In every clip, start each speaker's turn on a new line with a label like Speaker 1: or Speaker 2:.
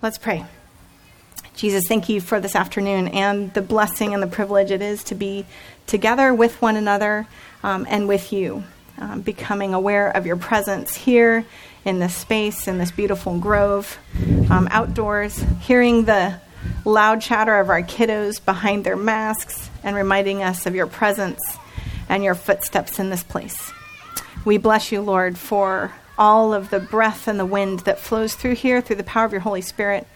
Speaker 1: Let's pray. Jesus, thank you for this afternoon and the blessing and the privilege it is to be together with one another um, and with you, um, becoming aware of your presence here in this space, in this beautiful grove, um, outdoors, hearing the loud chatter of our kiddos behind their masks, and reminding us of your presence and your footsteps in this place. We bless you, Lord, for all of the breath and the wind that flows through here through the power of your Holy Spirit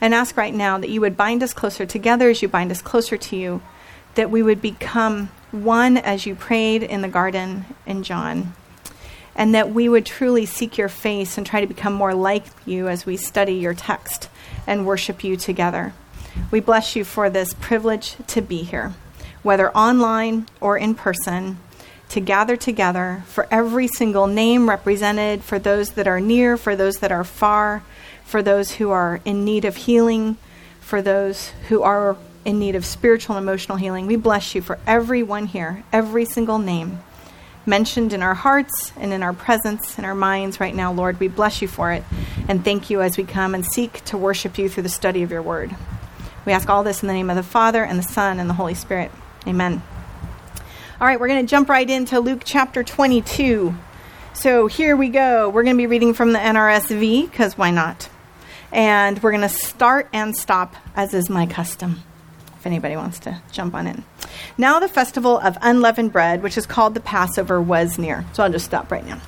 Speaker 1: and ask right now that you would bind us closer together as you bind us closer to you, that we would become one as you prayed in the garden in John, and that we would truly seek your face and try to become more like you as we study your text and worship you together. We bless you for this privilege to be here, whether online or in person, to gather together for every single name represented, for those that are near, for those that are far for those who are in need of healing, for those who are in need of spiritual and emotional healing. We bless you for everyone here, every single name mentioned in our hearts and in our presence and our minds right now, Lord. We bless you for it and thank you as we come and seek to worship you through the study of your word. We ask all this in the name of the Father and the Son and the Holy Spirit. Amen. All right, we're going to jump right into Luke chapter 22. So here we go. We're going to be reading from the NRSV because why not? and we're going to start and stop as is my custom if anybody wants to jump on in. Now, the festival of unleavened bread, which is called the Passover, was near. So I'll just stop right now.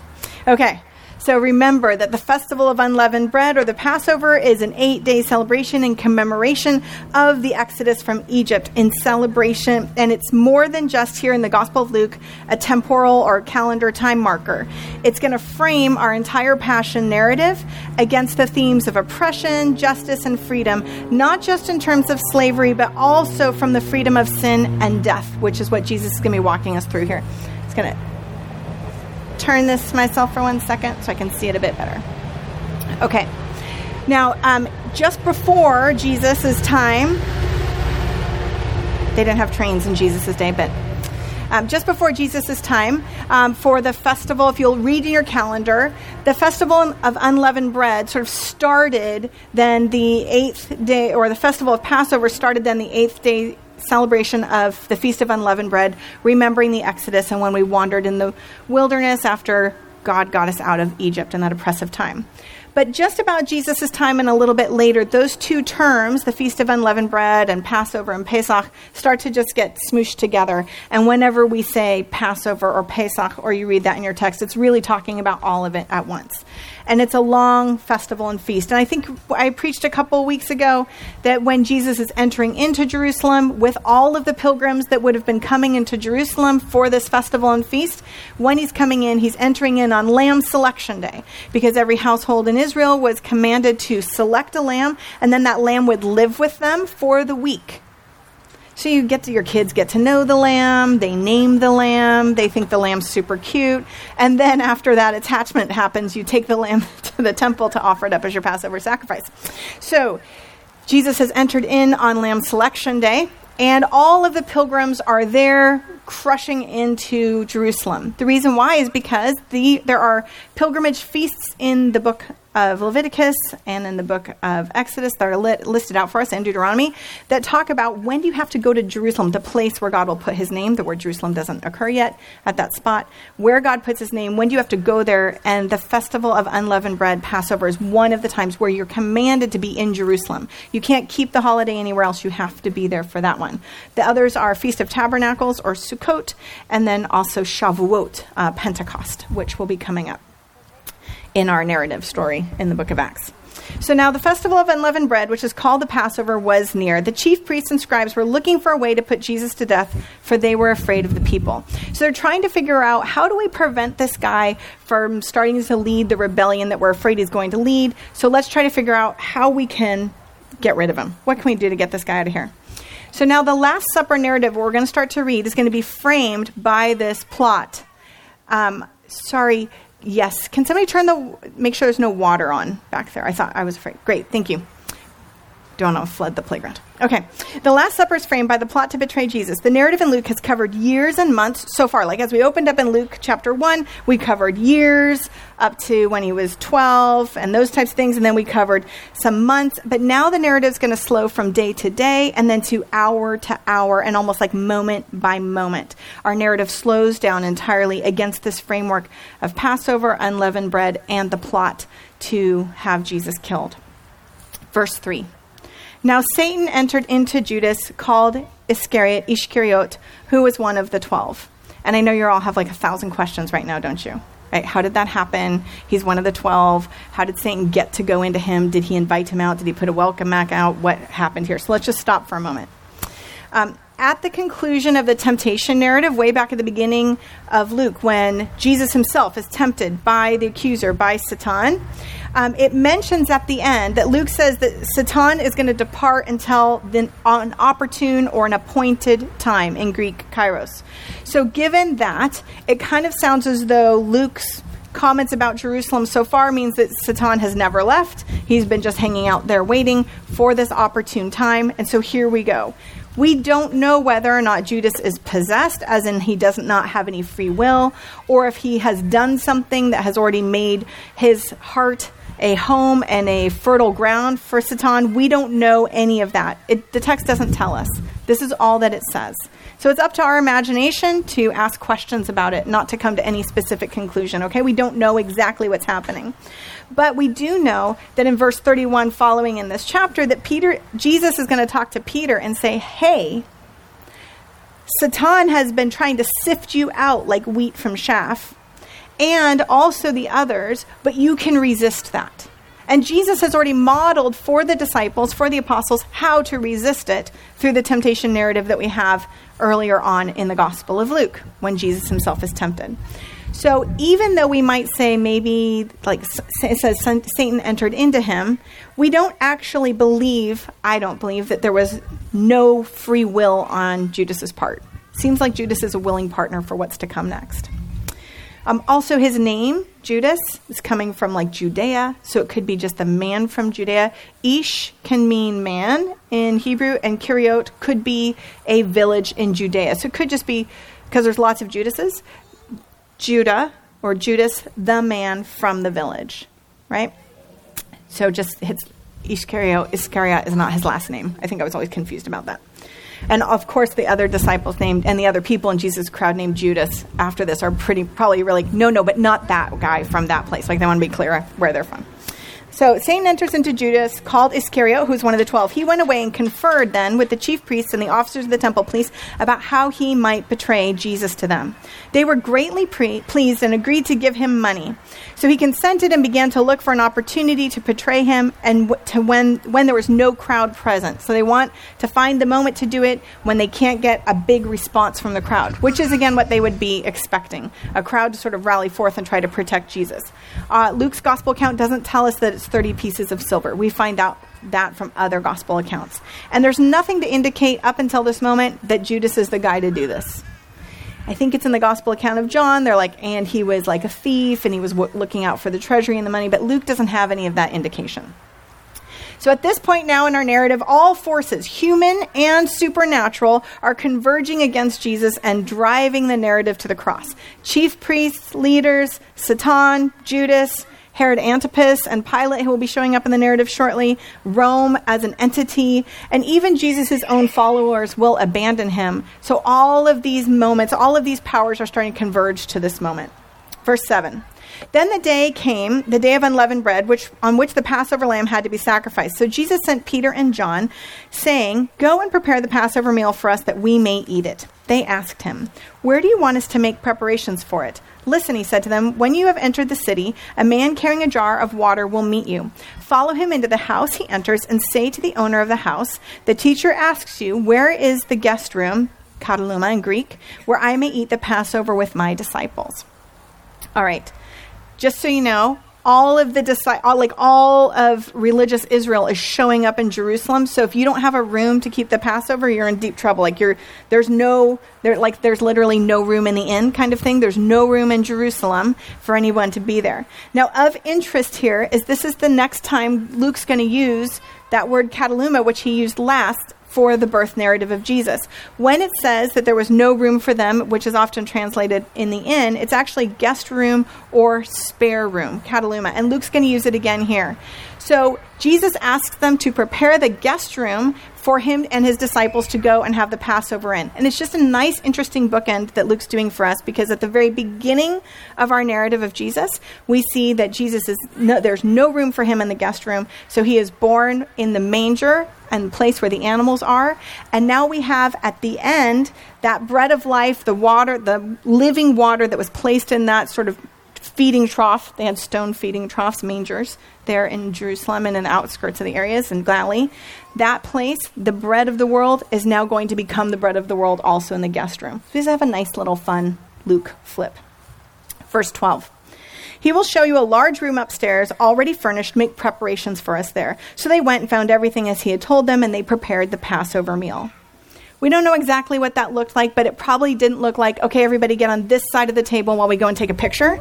Speaker 1: Okay, so remember that the festival of unleavened bread or the Passover is an eight day celebration in commemoration of the Exodus from Egypt in celebration. And it's more than just here in the Gospel of Luke, a temporal or calendar time marker. It's going to frame our entire passion narrative against the themes of oppression, justice, and freedom, not just in terms of slavery, but also from the freedom of sin and death, which is what Jesus is going to be walking us through here. It's going to turn this myself for one second so I can see it a bit better. Okay. Now, um, just before Jesus' time, they didn't have trains in Jesus' day, but um, just before Jesus' time, um, for the festival, if you'll read in your calendar, the festival of unleavened bread sort of started then the eighth day, or the festival of Passover started then the eighth day celebration of the Feast of Unleavened Bread, remembering the Exodus and when we wandered in the wilderness after God got us out of Egypt in that oppressive time. But just about Jesus' time and a little bit later, those two terms, the Feast of Unleavened Bread and Passover and Pesach, start to just get smooshed together. And whenever we say Passover or Pesach, or you read that in your text, it's really talking about all of it at once and it's a long festival and feast. And I think I preached a couple weeks ago that when Jesus is entering into Jerusalem with all of the pilgrims that would have been coming into Jerusalem for this festival and feast, when he's coming in, he's entering in on Lamb Selection Day because every household in Israel was commanded to select a lamb, and then that lamb would live with them for the week. So you get to your kids get to know the lamb, they name the lamb, they think the lamb's super cute, and then after that attachment happens, you take the lamb to the temple to offer it up as your Passover sacrifice. So Jesus has entered in on Lamb Selection Day, and all of the pilgrims are there crushing into Jerusalem. The reason why is because the, there are pilgrimage feasts in the book of Leviticus and in the book of Exodus that are lit, listed out for us and Deuteronomy that talk about when do you have to go to Jerusalem, the place where God will put his name. The word Jerusalem doesn't occur yet at that spot. Where God puts his name, when do you have to go there? And the festival of unleavened bread, Passover, is one of the times where you're commanded to be in Jerusalem. You can't keep the holiday anywhere else. You have to be there for that one. The others are Feast of Tabernacles or Sukkot, and then also Shavuot, uh, Pentecost, which will be coming up in our narrative story in the book of Acts. So now the festival of unleavened bread, which is called the Passover, was near. The chief priests and scribes were looking for a way to put Jesus to death, for they were afraid of the people. So they're trying to figure out how do we prevent this guy from starting to lead the rebellion that we're afraid he's going to lead. So let's try to figure out how we can get rid of him. What can we do to get this guy out of here? So now the Last Supper narrative we're going to start to read is going to be framed by this plot. Um, sorry, Yes. Can somebody turn the, make sure there's no water on back there? I thought I was afraid. Great. Thank you. Don't know, fled the playground. Okay. The Last Supper is framed by the plot to betray Jesus. The narrative in Luke has covered years and months so far. Like as we opened up in Luke chapter 1, we covered years up to when he was 12 and those types of things. And then we covered some months. But now the narrative is going to slow from day to day and then to hour to hour and almost like moment by moment. Our narrative slows down entirely against this framework of Passover, unleavened bread, and the plot to have Jesus killed. Verse 3. Now Satan entered into Judas, called Iscariot, Ishkariot, who was one of the twelve. And I know you all have like a thousand questions right now, don't you? Right? How did that happen? He's one of the twelve. How did Satan get to go into him? Did he invite him out? Did he put a welcome mat out? What happened here? So let's just stop for a moment. Um, at the conclusion of the temptation narrative, way back at the beginning of Luke, when Jesus himself is tempted by the accuser, by Satan, um, it mentions at the end that Luke says that Satan is going to depart until the, an opportune or an appointed time in Greek, kairos. So, given that, it kind of sounds as though Luke's comments about Jerusalem so far means that Satan has never left. He's been just hanging out there waiting for this opportune time. And so here we go. We don't know whether or not Judas is possessed, as in he does not have any free will, or if he has done something that has already made his heart a home and a fertile ground for Satan. We don't know any of that. It, the text doesn't tell us. This is all that it says. So it's up to our imagination to ask questions about it, not to come to any specific conclusion, okay? We don't know exactly what's happening. But we do know that in verse 31 following in this chapter that Peter Jesus is going to talk to Peter and say, "Hey, Satan has been trying to sift you out like wheat from chaff and also the others, but you can resist that. And Jesus has already modeled for the disciples, for the apostles, how to resist it through the temptation narrative that we have earlier on in the Gospel of Luke when Jesus himself is tempted. So even though we might say maybe, like it says, Satan entered into him, we don't actually believe, I don't believe, that there was no free will on Judas's part. Seems like Judas is a willing partner for what's to come next. Um, also, his name, Judas, is coming from like Judea, so it could be just the man from Judea. Ish can mean man in Hebrew, and Kiriot could be a village in Judea. So it could just be, because there's lots of Judases, Judah or Judas, the man from the village, right? So just his Iscariot, Iscariot is not his last name. I think I was always confused about that. And of course, the other disciples named and the other people in Jesus' crowd named Judas after this are pretty probably really no, no, but not that guy from that place. Like they want to be clear where they're from. So Satan enters into Judas, called Iscariot, who's one of the twelve. He went away and conferred then with the chief priests and the officers of the temple police about how he might betray Jesus to them. They were greatly pre- pleased and agreed to give him money. So he consented and began to look for an opportunity to betray him and w- to when when there was no crowd present. So they want to find the moment to do it when they can't get a big response from the crowd, which is again what they would be expecting a crowd to sort of rally forth and try to protect Jesus. Uh, Luke's gospel account doesn't tell us that it's 30 pieces of silver. We find out that from other gospel accounts. And there's nothing to indicate up until this moment that Judas is the guy to do this. I think it's in the gospel account of John. They're like, and he was like a thief and he was w- looking out for the treasury and the money, but Luke doesn't have any of that indication. So at this point now in our narrative, all forces, human and supernatural, are converging against Jesus and driving the narrative to the cross. Chief priests, leaders, Satan, Judas, Herod Antipas and Pilate, who will be showing up in the narrative shortly, Rome as an entity, and even Jesus' own followers will abandon him. So all of these moments, all of these powers are starting to converge to this moment. Verse 7. Then the day came, the day of unleavened bread, which, on which the Passover lamb had to be sacrificed. So Jesus sent Peter and John, saying, Go and prepare the Passover meal for us that we may eat it. They asked him, Where do you want us to make preparations for it? Listen, he said to them, When you have entered the city, a man carrying a jar of water will meet you. Follow him into the house he enters and say to the owner of the house, The teacher asks you, Where is the guest room? Kataluma in Greek, where I may eat the Passover with my disciples. All right. Just so you know, all of the disciples, like all of religious Israel is showing up in Jerusalem. So if you don't have a room to keep the Passover, you're in deep trouble. Like you're, there's no, there, like there's literally no room in the inn kind of thing. There's no room in Jerusalem for anyone to be there. Now, of interest here is this is the next time Luke's going to use that word kataluma, which he used last for the birth narrative of Jesus. When it says that there was no room for them, which is often translated in the inn, it's actually guest room or spare room, kataluma. And Luke's going to use it again here. So Jesus asks them to prepare the guest room for him and his disciples to go and have the Passover in. And it's just a nice, interesting bookend that Luke's doing for us because at the very beginning of our narrative of Jesus, we see that Jesus is no, there's no room for him in the guest room. So he is born in the manger and place where the animals are. And now we have at the end that bread of life, the water, the living water that was placed in that sort of feeding trough. They had stone feeding troughs, mangers, there in Jerusalem and in the outskirts of the areas in Galilee. That place, the bread of the world, is now going to become the bread of the world also in the guest room. So these have a nice little fun Luke flip. Verse 12. He will show you a large room upstairs, already furnished, make preparations for us there. So they went and found everything as he had told them, and they prepared the Passover meal. We don't know exactly what that looked like, but it probably didn't look like, okay, everybody get on this side of the table while we go and take a picture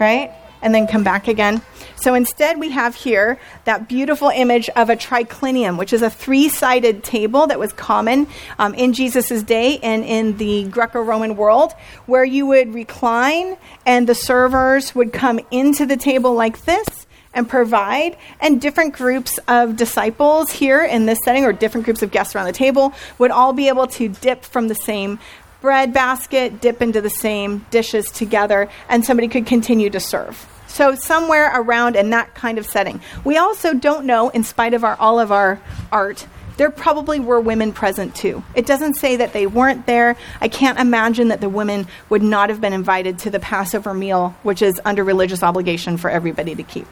Speaker 1: right? And then come back again. So instead, we have here that beautiful image of a triclinium, which is a three sided table that was common um, in Jesus' day and in the Greco Roman world, where you would recline and the servers would come into the table like this and provide. And different groups of disciples here in this setting, or different groups of guests around the table, would all be able to dip from the same bread basket, dip into the same dishes together, and somebody could continue to serve. So somewhere around in that kind of setting. We also don't know, in spite of our, all of our art, there probably were women present too. It doesn't say that they weren't there. I can't imagine that the women would not have been invited to the Passover meal, which is under religious obligation for everybody to keep.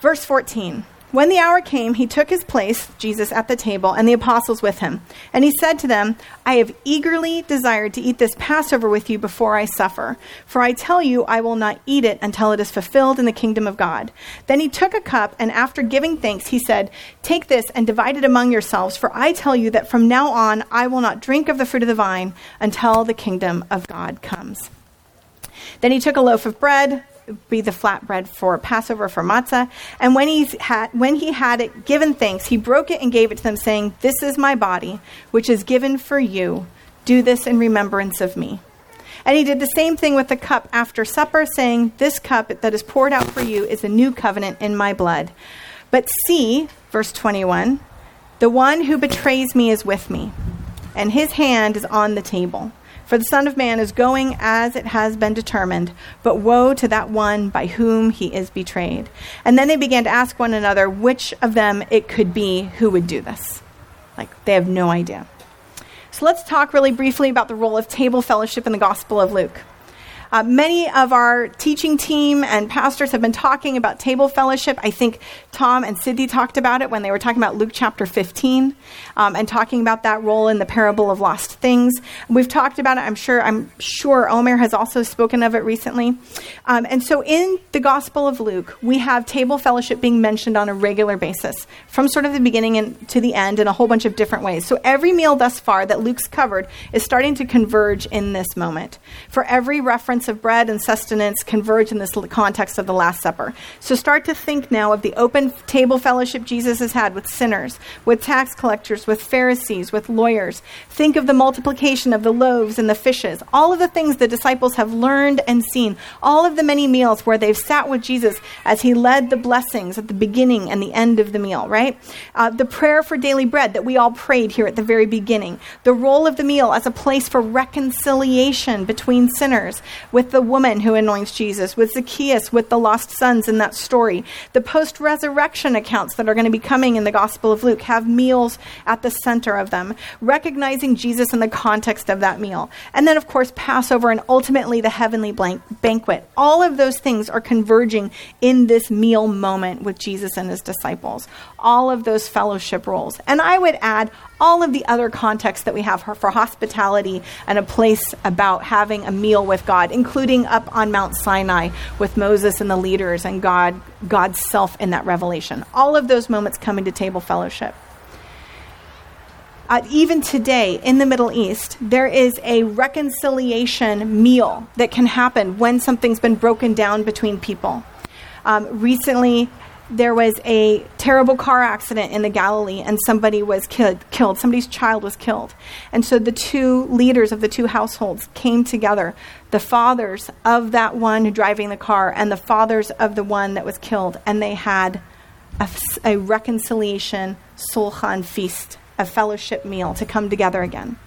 Speaker 1: Verse 14. When the hour came, he took his place, Jesus, at the table, and the apostles with him. And he said to them, I have eagerly desired to eat this Passover with you before I suffer. For I tell you, I will not eat it until it is fulfilled in the kingdom of God. Then he took a cup, and after giving thanks, he said, Take this and divide it among yourselves, for I tell you that from now on I will not drink of the fruit of the vine until the kingdom of God comes. Then he took a loaf of bread be the flatbread for Passover for matzah. And when he had when he had it given thanks, he broke it and gave it to them, saying, "This is my body, which is given for you. Do this in remembrance of me." And he did the same thing with the cup after supper, saying, "This cup that is poured out for you is a new covenant in my blood." But see, verse 21, the one who betrays me is with me, and his hand is on the table. For the Son of Man is going as it has been determined, but woe to that one by whom he is betrayed. And then they began to ask one another which of them it could be who would do this. Like, they have no idea. So let's talk really briefly about the role of table fellowship in the Gospel of Luke. Uh, many of our teaching team and pastors have been talking about table fellowship. I think Tom and Sidney talked about it when they were talking about Luke chapter 15 um, and talking about that role in the parable of lost things. We've talked about it. I'm sure. I'm sure Omer has also spoken of it recently. Um, and so, in the Gospel of Luke, we have table fellowship being mentioned on a regular basis, from sort of the beginning and to the end, in a whole bunch of different ways. So, every meal thus far that Luke's covered is starting to converge in this moment. For every reference of bread and sustenance converge in this context of the Last Supper. So start to think now of the open table fellowship Jesus has had with sinners, with tax collectors, with Pharisees, with lawyers. Think of the multiplication of the loaves and the fishes, all of the things the disciples have learned and seen, all of the many meals where they've sat with Jesus as he led the blessings at the beginning and the end of the meal, right? Uh, the prayer for daily bread that we all prayed here at the very beginning, the role of the meal as a place for reconciliation between sinners, with the woman who anoints Jesus, with Zacchaeus, with the lost sons in that story. The post resurrection accounts that are going to be coming in the Gospel of Luke have meals at the center of them, recognizing Jesus in the context of that meal. And then, of course, Passover and ultimately the heavenly blank- banquet. All of those things are converging in this meal moment with Jesus and his disciples. All of those fellowship roles. And I would add all of the other contexts that we have for, hospitality and a place about having a meal with God, including up on Mount Sinai with Moses and the leaders and God, God's self in that revelation. All of those moments coming to table fellowship. Uh, even today in the Middle East, there is a reconciliation meal that can happen when something's been broken down between people. Um, recently, there was a terrible car accident in the Galilee and somebody was killed, killed. Somebody's child was killed. And so the two leaders of the two households came together the fathers of that one driving the car and the fathers of the one that was killed. And they had a, a reconciliation sulchan feast, a fellowship meal to come together again.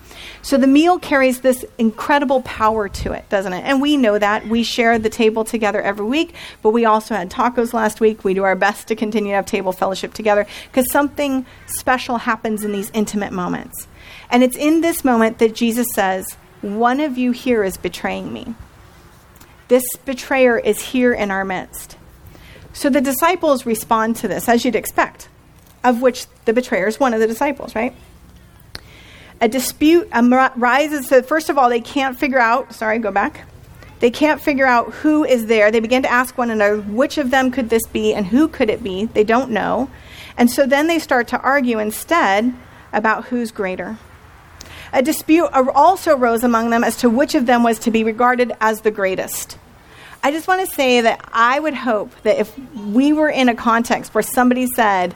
Speaker 1: So the meal carries this incredible power to it, doesn't it? And we know that. We share the table together every week, but we also had tacos last week. We do our best to continue to have table fellowship together because something special happens in these intimate moments. And it's in this moment that Jesus says, One of you here is betraying me. This betrayer is here in our midst. So the disciples respond to this, as you'd expect, of which the betrayer is one of the disciples, right? A dispute arises. So, first of all, they can't figure out, sorry, go back. They can't figure out who is there. They begin to ask one another, which of them could this be and who could it be? They don't know. And so then they start to argue instead about who's greater. A dispute also arose among them as to which of them was to be regarded as the greatest. I just want to say that I would hope that if we were in a context where somebody said,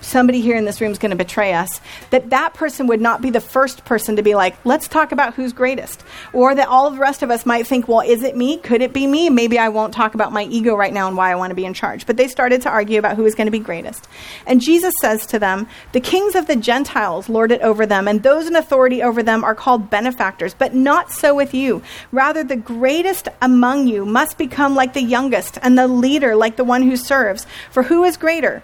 Speaker 1: somebody here in this room is going to betray us, that that person would not be the first person to be like, let's talk about who's greatest. Or that all of the rest of us might think, well, is it me? Could it be me? Maybe I won't talk about my ego right now and why I want to be in charge. But they started to argue about who was going to be greatest. And Jesus says to them, the kings of the Gentiles lord it over them, and those in authority over them are called benefactors, but not so with you. Rather, the greatest among you must become like the youngest, and the leader like the one who serves. For who is greater?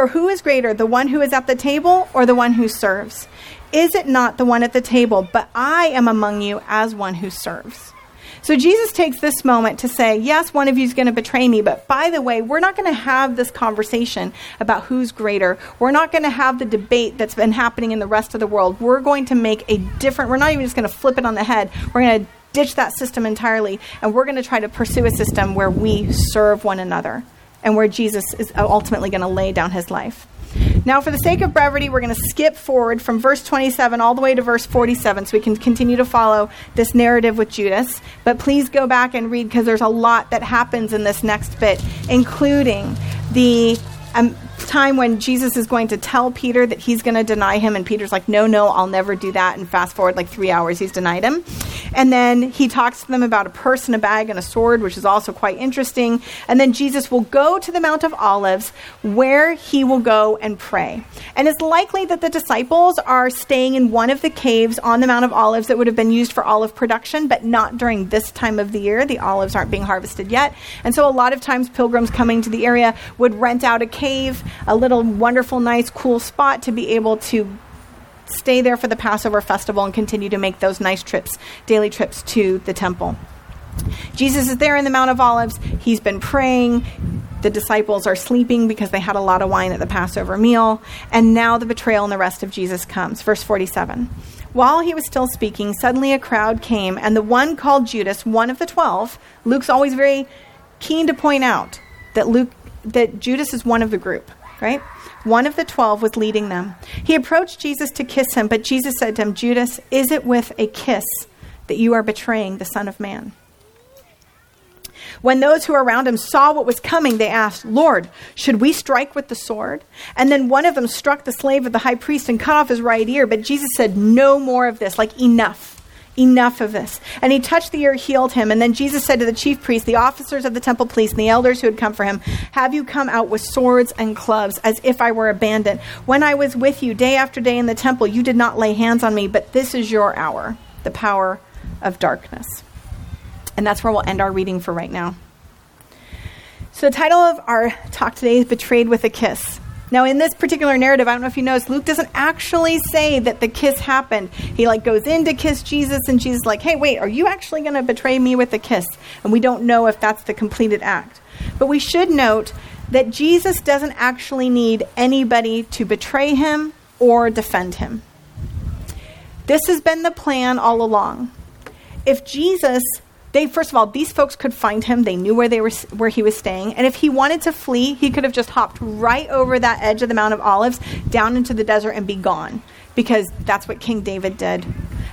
Speaker 1: For who is greater, the one who is at the table or the one who serves? Is it not the one at the table, but I am among you as one who serves? So Jesus takes this moment to say, Yes, one of you is going to betray me, but by the way, we're not going to have this conversation about who's greater. We're not going to have the debate that's been happening in the rest of the world. We're going to make a different, we're not even just going to flip it on the head. We're going to ditch that system entirely, and we're going to try to pursue a system where we serve one another and where Jesus is ultimately going to lay down his life. Now, for the sake of brevity, we're going to skip forward from verse 27 all the way to verse 47 so we can continue to follow this narrative with Judas. But please go back and read because there's a lot that happens in this next bit, including the um, time when Jesus is going to tell Peter that he's going to deny him, and Peter's like, No, no, I'll never do that. And fast forward like three hours, he's denied him. And then he talks to them about a purse and a bag and a sword, which is also quite interesting. And then Jesus will go to the Mount of Olives where he will go and pray. And it's likely that the disciples are staying in one of the caves on the Mount of Olives that would have been used for olive production, but not during this time of the year. The olives aren't being harvested yet. And so a lot of times pilgrims coming to the area would rent out a cave, a little wonderful, nice, cool spot to be able to stay there for the Passover festival and continue to make those nice trips, daily trips to the temple. Jesus is there in the Mount of Olives. He's been praying. The disciples are sleeping because they had a lot of wine at the Passover meal. And now the betrayal and the rest of Jesus comes. Verse 47. While he was still speaking, suddenly a crowd came, and the one called Judas, one of the twelve, Luke's always very keen to point out that Luke that Judas is one of the group, right? One of the twelve was leading them. He approached Jesus to kiss him, but Jesus said to him, Judas, is it with a kiss that you are betraying the Son of Man? When those who were around him saw what was coming, they asked, Lord, should we strike with the sword? And then one of them struck the slave of the high priest and cut off his right ear. But Jesus said, No more of this, like enough. Enough of this. And he touched the ear, healed him. And then Jesus said to the chief priests, the officers of the temple police, and the elders who had come for him, Have you come out with swords and clubs, as if I were a bandit? When I was with you day after day in the temple, you did not lay hands on me, but this is your hour, the power of darkness. And that's where we'll end our reading for right now. So, the title of our talk today is Betrayed with a Kiss. Now, in this particular narrative, I don't know if you noticed, Luke doesn't actually say that the kiss happened. He like goes in to kiss Jesus, and Jesus like, "Hey, wait, are you actually going to betray me with a kiss?" And we don't know if that's the completed act. But we should note that Jesus doesn't actually need anybody to betray him or defend him. This has been the plan all along. If Jesus they first of all these folks could find him. They knew where they were where he was staying. And if he wanted to flee he could have just hopped right over that edge of the mount of olives down into the desert and be gone. Because that's what king david did.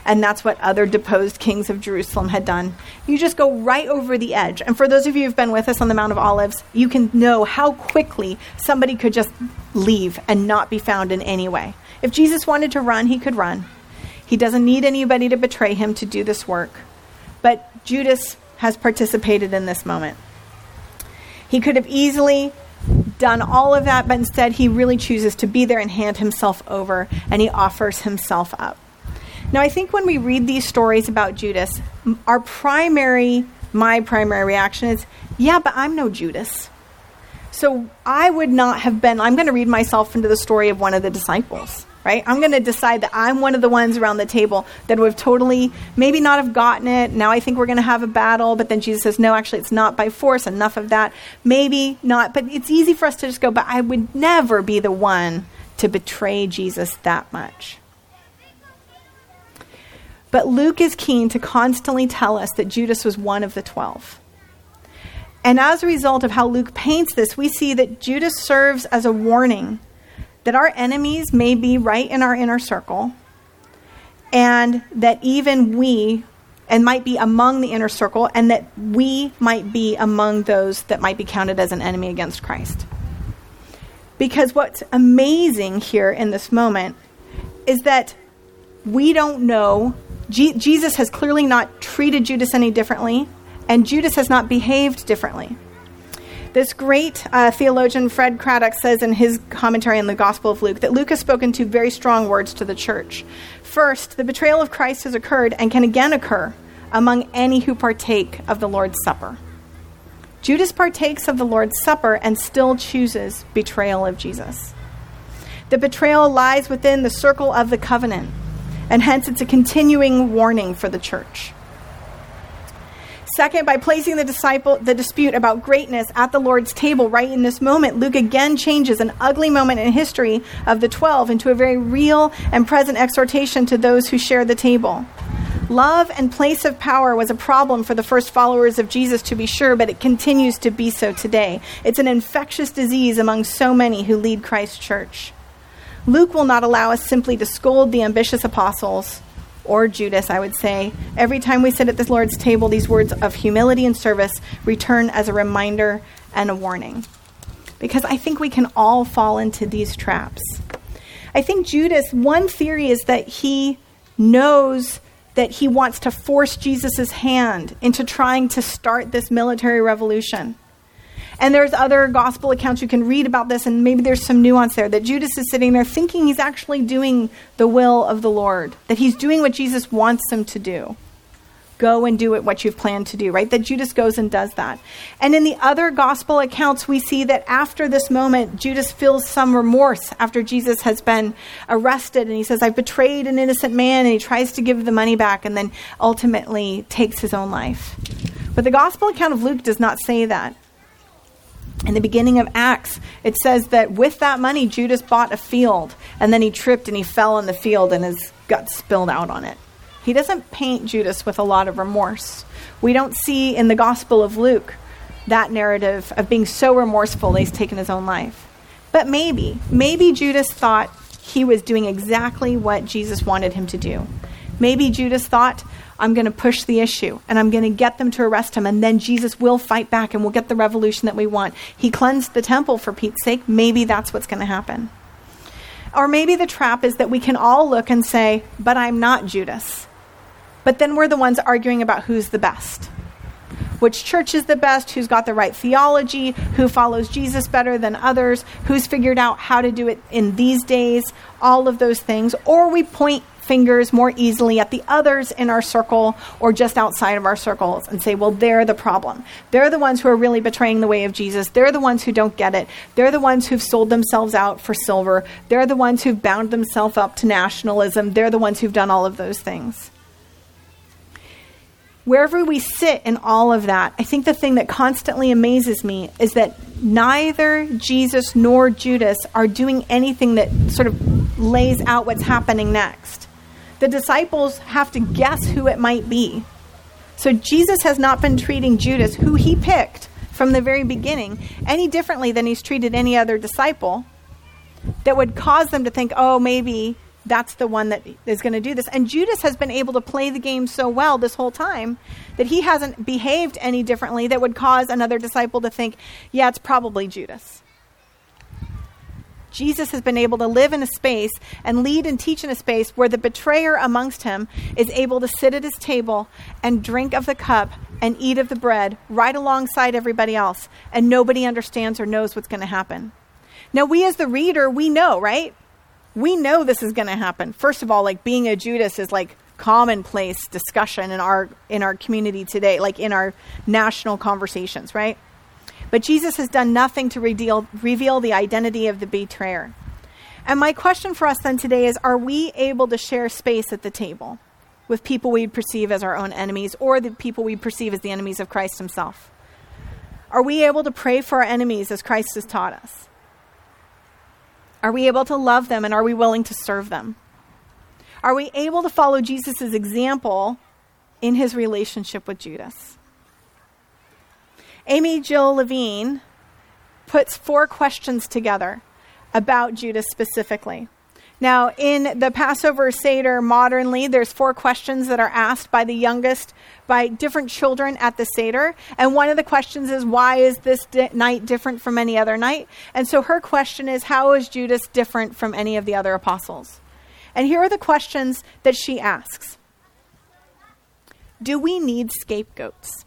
Speaker 1: And that's what other deposed kings of jerusalem had done. You just go right over the edge. And for those of you who've been with us on the mount of olives you can know how quickly somebody could just leave and not be found in any way. If jesus wanted to run he could run. He doesn't need anybody to betray him to do this work but Judas has participated in this moment. He could have easily done all of that, but instead he really chooses to be there and hand himself over, and he offers himself up. Now, I think when we read these stories about Judas, our primary, my primary reaction is, yeah, but I'm no Judas. So I would not have been, I'm going to read myself into the story of one of the disciples right? I'm going to decide that I'm one of the ones around the table that would have totally, maybe not have gotten it. Now I think we're going to have a battle, but then Jesus says, no, actually, it's not by force. Enough of that. Maybe not, but it's easy for us to just go, but I would never be the one to betray Jesus that much. But Luke is keen to constantly tell us that Judas was one of the twelve. And as a result of how Luke paints this, we see that Judas serves as a warning that our enemies may be right in our inner circle, and that even we, and might be among the inner circle, and that we might be among those that might be counted as an enemy against Christ. Because what's amazing here in this moment is that we don't know, G- Jesus has clearly not treated Judas any differently, and Judas has not behaved differently. This great uh, theologian, Fred Craddock, says in his commentary on the Gospel of Luke that Luke has spoken two very strong words to the church. First, the betrayal of Christ has occurred and can again occur among any who partake of the Lord's Supper. Judas partakes of the Lord's Supper and still chooses betrayal of Jesus. The betrayal lies within the circle of the covenant, and hence it's a continuing warning for the church. Second, by placing the disciple the dispute about greatness at the Lord's table right in this moment, Luke again changes an ugly moment in history of the 12 into a very real and present exhortation to those who share the table. Love and place of power was a problem for the first followers of Jesus, to be sure, but it continues to be so today. It's an infectious disease among so many who lead Christ's church. Luke will not allow us simply to scold the ambitious apostles or Judas, I would say. Every time we sit at this Lord's table, these words of humility and service return as a reminder and a warning. Because I think we can all fall into these traps. I think Judas, one theory is that he knows that he wants to force Jesus' hand into trying to start this military revolution. And there's other gospel accounts you can read about this, and maybe there's some nuance there that Judas is sitting there thinking he's actually doing the will of the Lord, that he's doing what Jesus wants him to do. Go and do it what you've planned to do, right? That Judas goes and does that. And in the other gospel accounts, we see that after this moment, Judas feels some remorse after Jesus has been arrested and he says, I've betrayed an innocent man, and he tries to give the money back and then ultimately takes his own life. But the gospel account of Luke does not say that in the beginning of Acts, it says that with that money, Judas bought a field, and then he tripped and he fell in the field and his gut spilled out on it. He doesn't paint Judas with a lot of remorse. We don't see in the Gospel of Luke that narrative of being so remorseful that he's taken his own life. But maybe, maybe Judas thought he was doing exactly what Jesus wanted him to do. Maybe Judas thought, I'm going to push the issue and I'm going to get them to arrest him, and then Jesus will fight back and we'll get the revolution that we want. He cleansed the temple for Pete's sake. Maybe that's what's going to happen. Or maybe the trap is that we can all look and say, But I'm not Judas. But then we're the ones arguing about who's the best. Which church is the best? Who's got the right theology? Who follows Jesus better than others? Who's figured out how to do it in these days? All of those things. Or we point fingers more easily at the others in our circle or just outside of our circles and say, well, they're the problem. They're the ones who are really betraying the way of Jesus. They're the ones who don't get it. They're the ones who've sold themselves out for silver. They're the ones who've bound themselves up to nationalism. They're the ones who've done all of those things. Wherever we sit in all of that, I think the thing that constantly amazes me is that neither Jesus nor Judas are doing anything that sort of lays out what's happening next. The disciples have to guess who it might be. So Jesus has not been treating Judas, who he picked from the very beginning, any differently than he's treated any other disciple that would cause them to think, oh, maybe that's the one that is going to do this. And Judas has been able to play the game so well this whole time that he hasn't behaved any differently that would cause another disciple to think, yeah, it's probably Judas. Jesus has been able to live in a space and lead and teach in a space where the betrayer amongst him is able to sit at his table and drink of the cup and eat of the bread right alongside everybody else, and nobody understands or knows what's going to happen. Now, we as the reader, we know, right? we know this is going to happen. First of all, like being a Judas is like commonplace discussion in our in our community today, like in our national conversations, right? But Jesus has done nothing to reveal reveal the identity of the betrayer. And my question for us then today is are we able to share space at the table with people we perceive as our own enemies or the people we perceive as the enemies of Christ himself? Are we able to pray for our enemies as Christ has taught us? Are we able to love them and are we willing to serve them? Are we able to follow Jesus' example in his relationship with Judas? Amy Jill Levine puts four questions together about Judas specifically. Now, in the Passover Seder modernly, there's four questions that are asked by the youngest, by different children at the Seder. And one of the questions is, why is this di- night different from any other night? And so her question is, how is Judas different from any of the other apostles? And here are the questions that she asks Do we need scapegoats?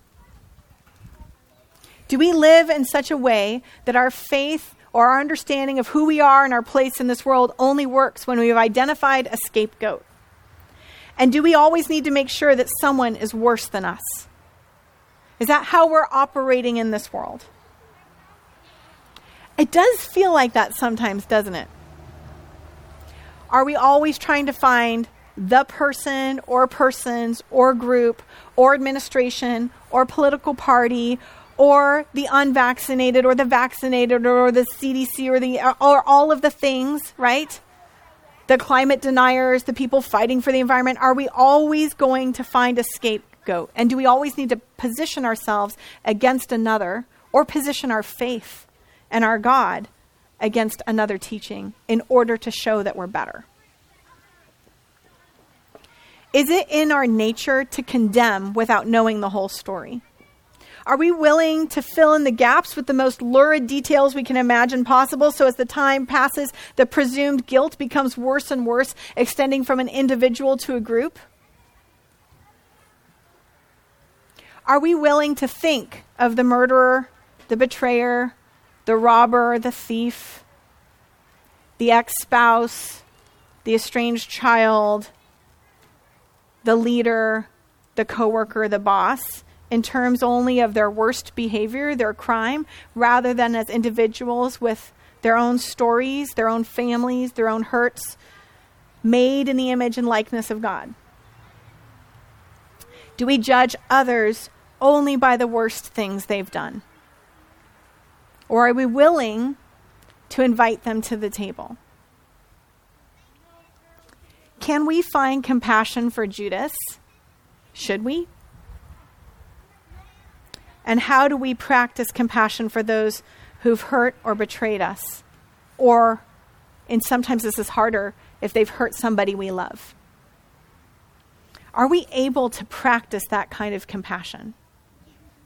Speaker 1: Do we live in such a way that our faith or our understanding of who we are and our place in this world only works when we have identified a scapegoat? And do we always need to make sure that someone is worse than us? Is that how we're operating in this world? It does feel like that sometimes, doesn't it? Are we always trying to find the person or persons or group or administration or political party or the unvaccinated or the vaccinated or the CDC or the or all of the things, right? The climate deniers, the people fighting for the environment, are we always going to find a scapegoat? And do we always need to position ourselves against another or position our faith and our God against another teaching in order to show that we're better? Is it in our nature to condemn without knowing the whole story? Are we willing to fill in the gaps with the most lurid details we can imagine possible so as the time passes, the presumed guilt becomes worse and worse, extending from an individual to a group? Are we willing to think of the murderer, the betrayer, the robber, the thief, the ex spouse, the estranged child, the leader, the coworker, the boss? In terms only of their worst behavior, their crime, rather than as individuals with their own stories, their own families, their own hurts, made in the image and likeness of God? Do we judge others only by the worst things they've done? Or are we willing to invite them to the table? Can we find compassion for Judas? Should we? And how do we practice compassion for those who've hurt or betrayed us? Or, and sometimes this is harder, if they've hurt somebody we love. Are we able to practice that kind of compassion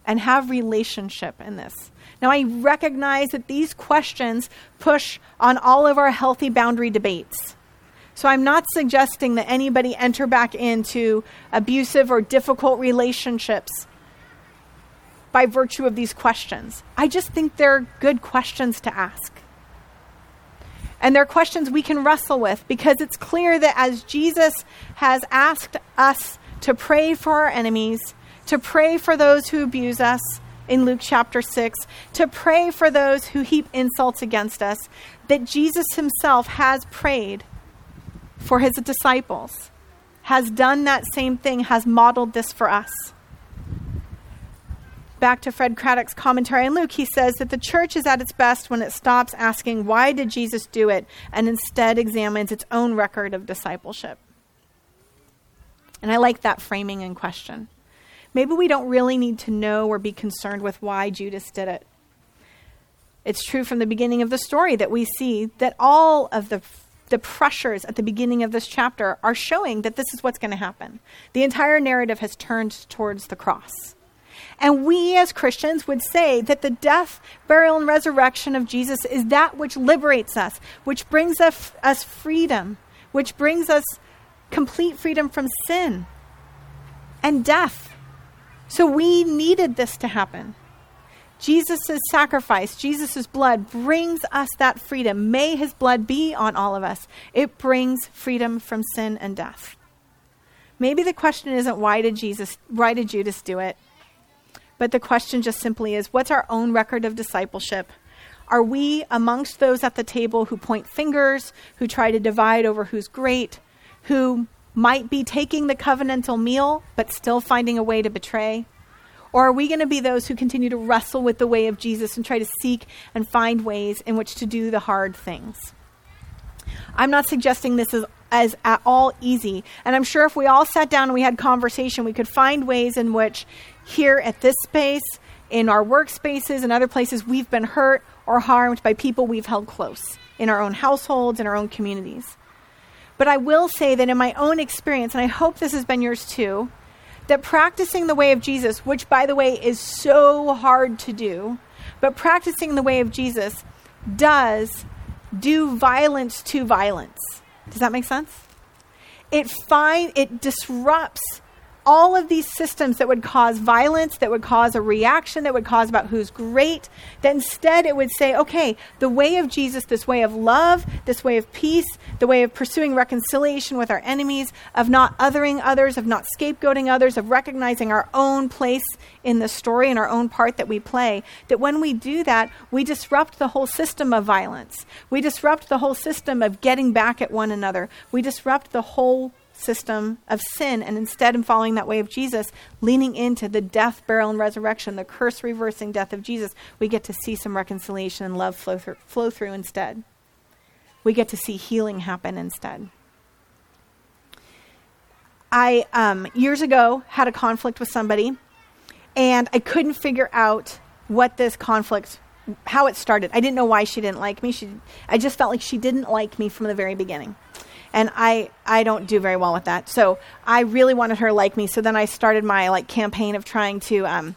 Speaker 1: and have relationship in this? Now, I recognize that these questions push on all of our healthy boundary debates. So I'm not suggesting that anybody enter back into abusive or difficult relationships by virtue of these questions. I just think they're good questions to ask. And they're questions we can wrestle with because it's clear that as Jesus has asked us to pray for our enemies, to pray for those who abuse us in Luke chapter 6, to pray for those who heap insults against us, that Jesus himself has prayed for his disciples, has done that same thing, has modeled this for us back to Fred Craddock's commentary on Luke, he says that the church is at its best when it stops asking, why did Jesus do it, and instead examines its own record of discipleship. And I like that framing and question. maybe we don't really need to know or be concerned with why Judas did it. It's true from the beginning of the story that we see that all of the the pressures at the beginning of this chapter are showing that this is what's going to happen. The entire narrative has turned towards the cross. And we as Christians would say that the death, burial, and resurrection of Jesus is that which liberates us, which brings us, us freedom, which brings us complete freedom from sin and death. So we needed this to happen. Jesus' sacrifice, Jesus' blood brings us that freedom. May his blood be on all of us. It brings freedom from sin and death. Maybe the question isn't why did Jesus why did Judas do it? But the question just simply is what's our own record of discipleship? Are we amongst those at the table who point fingers, who try to divide over who's great, who might be taking the covenantal meal but still finding a way to betray? Or are we going to be those who continue to wrestle with the way of Jesus and try to seek and find ways in which to do the hard things? I'm not suggesting this is as at all easy. And I'm sure if we all sat down and we had conversation, we could find ways in which here at this space, in our workspaces and other places, we've been hurt or harmed by people we've held close in our own households, in our own communities. But I will say that in my own experience, and I hope this has been yours too, that practicing the way of Jesus, which by the way is so hard to do, but practicing the way of Jesus does do violence to violence. Does that make sense? It find it disrupts all of these systems that would cause violence, that would cause a reaction, that would cause about who's great, that instead it would say, okay, the way of Jesus, this way of love, this way of peace, the way of pursuing reconciliation with our enemies, of not othering others, of not scapegoating others, of recognizing our own place in the story and our own part that we play, that when we do that, we disrupt the whole system of violence. We disrupt the whole system of getting back at one another. We disrupt the whole system of sin and instead in following that way of Jesus, leaning into the death, burial, and resurrection, the curse reversing death of Jesus, we get to see some reconciliation and love flow through, flow through instead. We get to see healing happen instead. I, um, years ago, had a conflict with somebody, and I couldn't figure out what this conflict how it started. I didn't know why she didn't like me. She, I just felt like she didn't like me from the very beginning and I I don't do very well with that. So I really wanted her to like me. So then I started my like campaign of trying to, um,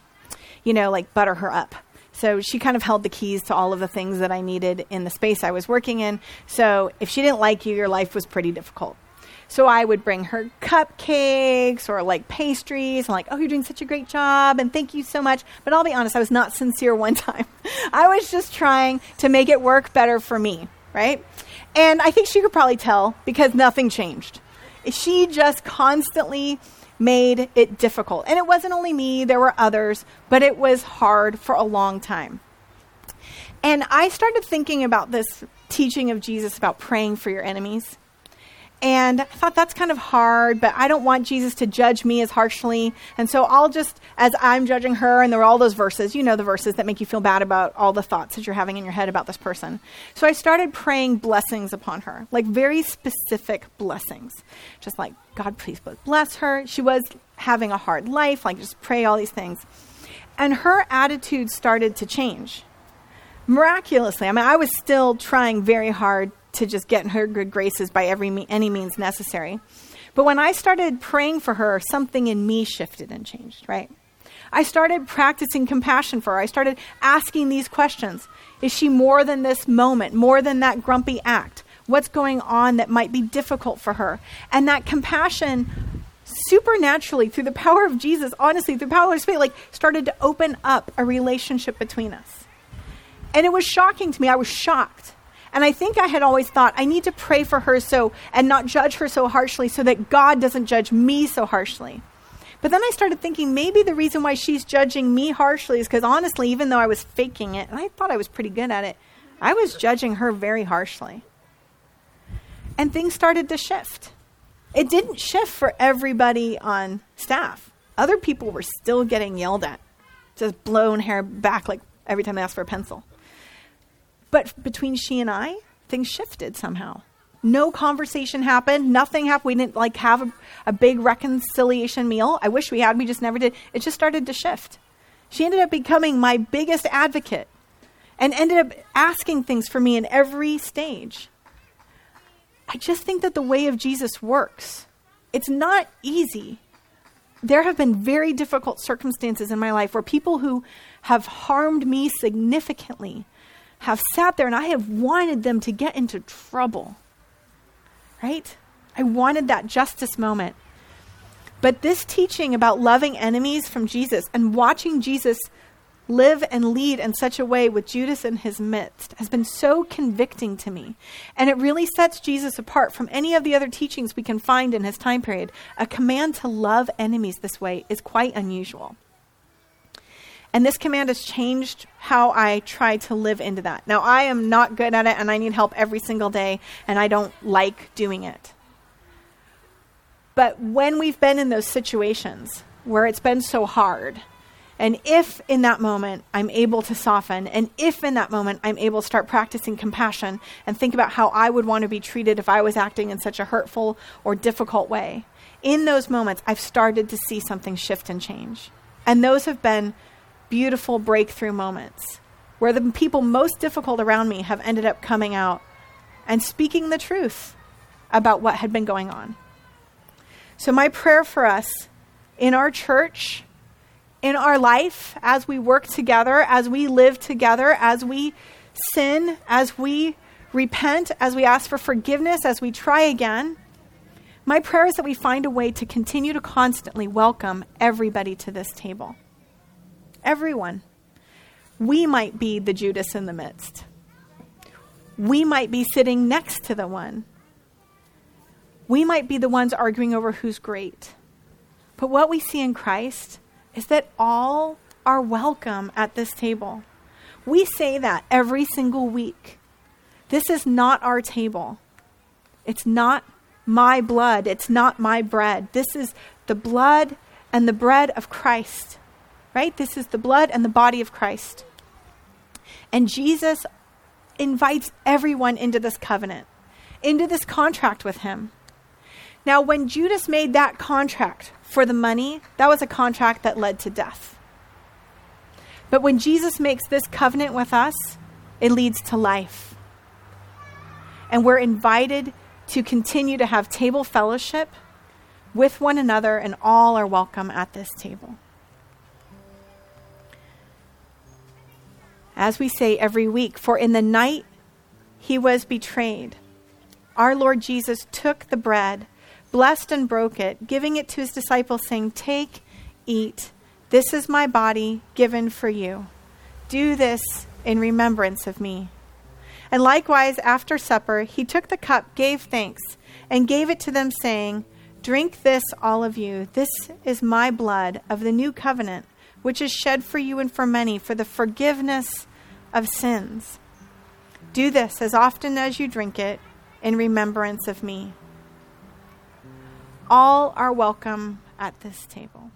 Speaker 1: you know, like butter her up. So she kind of held the keys to all of the things that I needed in the space I was working in. So if she didn't like you, your life was pretty difficult. So I would bring her cupcakes or like pastries and like, oh, you're doing such a great job and thank you so much. But I'll be honest, I was not sincere one time. I was just trying to make it work better for me, right? And I think she could probably tell because nothing changed. She just constantly made it difficult. And it wasn't only me, there were others, but it was hard for a long time. And I started thinking about this teaching of Jesus about praying for your enemies. And I thought that's kind of hard, but I don't want Jesus to judge me as harshly. And so I'll just, as I'm judging her, and there were all those verses, you know, the verses that make you feel bad about all the thoughts that you're having in your head about this person. So I started praying blessings upon her, like very specific blessings. Just like, God, please bless her. She was having a hard life, like just pray all these things. And her attitude started to change miraculously. I mean, I was still trying very hard to just get in her good graces by every any means necessary. But when I started praying for her, something in me shifted and changed, right? I started practicing compassion for her. I started asking these questions Is she more than this moment, more than that grumpy act? What's going on that might be difficult for her? And that compassion, supernaturally, through the power of Jesus, honestly, through the power of Spirit, like started to open up a relationship between us. And it was shocking to me. I was shocked and I think I had always thought I need to pray for her so and not judge her so harshly so that God doesn't judge me so harshly. But then I started thinking maybe the reason why she's judging me harshly is because honestly, even though I was faking it, and I thought I was pretty good at it, I was judging her very harshly. And things started to shift. It didn't shift for everybody on staff. Other people were still getting yelled at, just blown hair back like every time they asked for a pencil. But between she and I, things shifted somehow. No conversation happened. Nothing happened. We didn't like have a, a big reconciliation meal. I wish we had. We just never did. It just started to shift. She ended up becoming my biggest advocate and ended up asking things for me in every stage. I just think that the way of Jesus works. It's not easy. There have been very difficult circumstances in my life where people who have harmed me significantly have sat there and I have wanted them to get into trouble. Right? I wanted that justice moment. But this teaching about loving enemies from Jesus and watching Jesus live and lead in such a way with Judas in his midst has been so convicting to me. And it really sets Jesus apart from any of the other teachings we can find in his time period. A command to love enemies this way is quite unusual. And this command has changed how I try to live into that. Now, I am not good at it and I need help every single day, and I don't like doing it. But when we've been in those situations where it's been so hard, and if in that moment I'm able to soften, and if in that moment I'm able to start practicing compassion and think about how I would want to be treated if I was acting in such a hurtful or difficult way, in those moments I've started to see something shift and change. And those have been beautiful breakthrough moments where the people most difficult around me have ended up coming out and speaking the truth about what had been going on. So, my prayer for us in our church in our life as we work together, as we live together, as we sin, as we repent, as we ask for forgiveness, as we try again. My prayer is that we find a way to continue to constantly welcome everybody to this table. Everyone. We might be the Judas in the midst. We might be sitting next to the one. We might be the ones arguing over who's great. But what we see in Christ is that all are welcome at this table. We say that every single week. This is not our table. It's not my blood. It's not my bread. This is the blood and the bread of Christ, right? This is the blood and the body of Christ. And Jesus invites everyone into this covenant, into this contract with him. Now, when Judas made that contract for the money, that was a contract that led to death. But when Jesus makes this covenant with us, it leads to life. And we're invited to continue to have table fellowship with one another, and all are welcome at this table. As we say every week, for in the night he was betrayed, our Lord Jesus took the bread blessed and broke it, giving it to his disciples, saying, Take, eat. This is my body given for you. Do this in remembrance of me. And likewise, after supper, he took the cup, gave thanks, and gave it to them, saying, Drink this, all of you. This is my blood of the new covenant, which is shed for you and for many for the forgiveness of sins. Do this as often as you drink it in remembrance of me all are welcome at this table.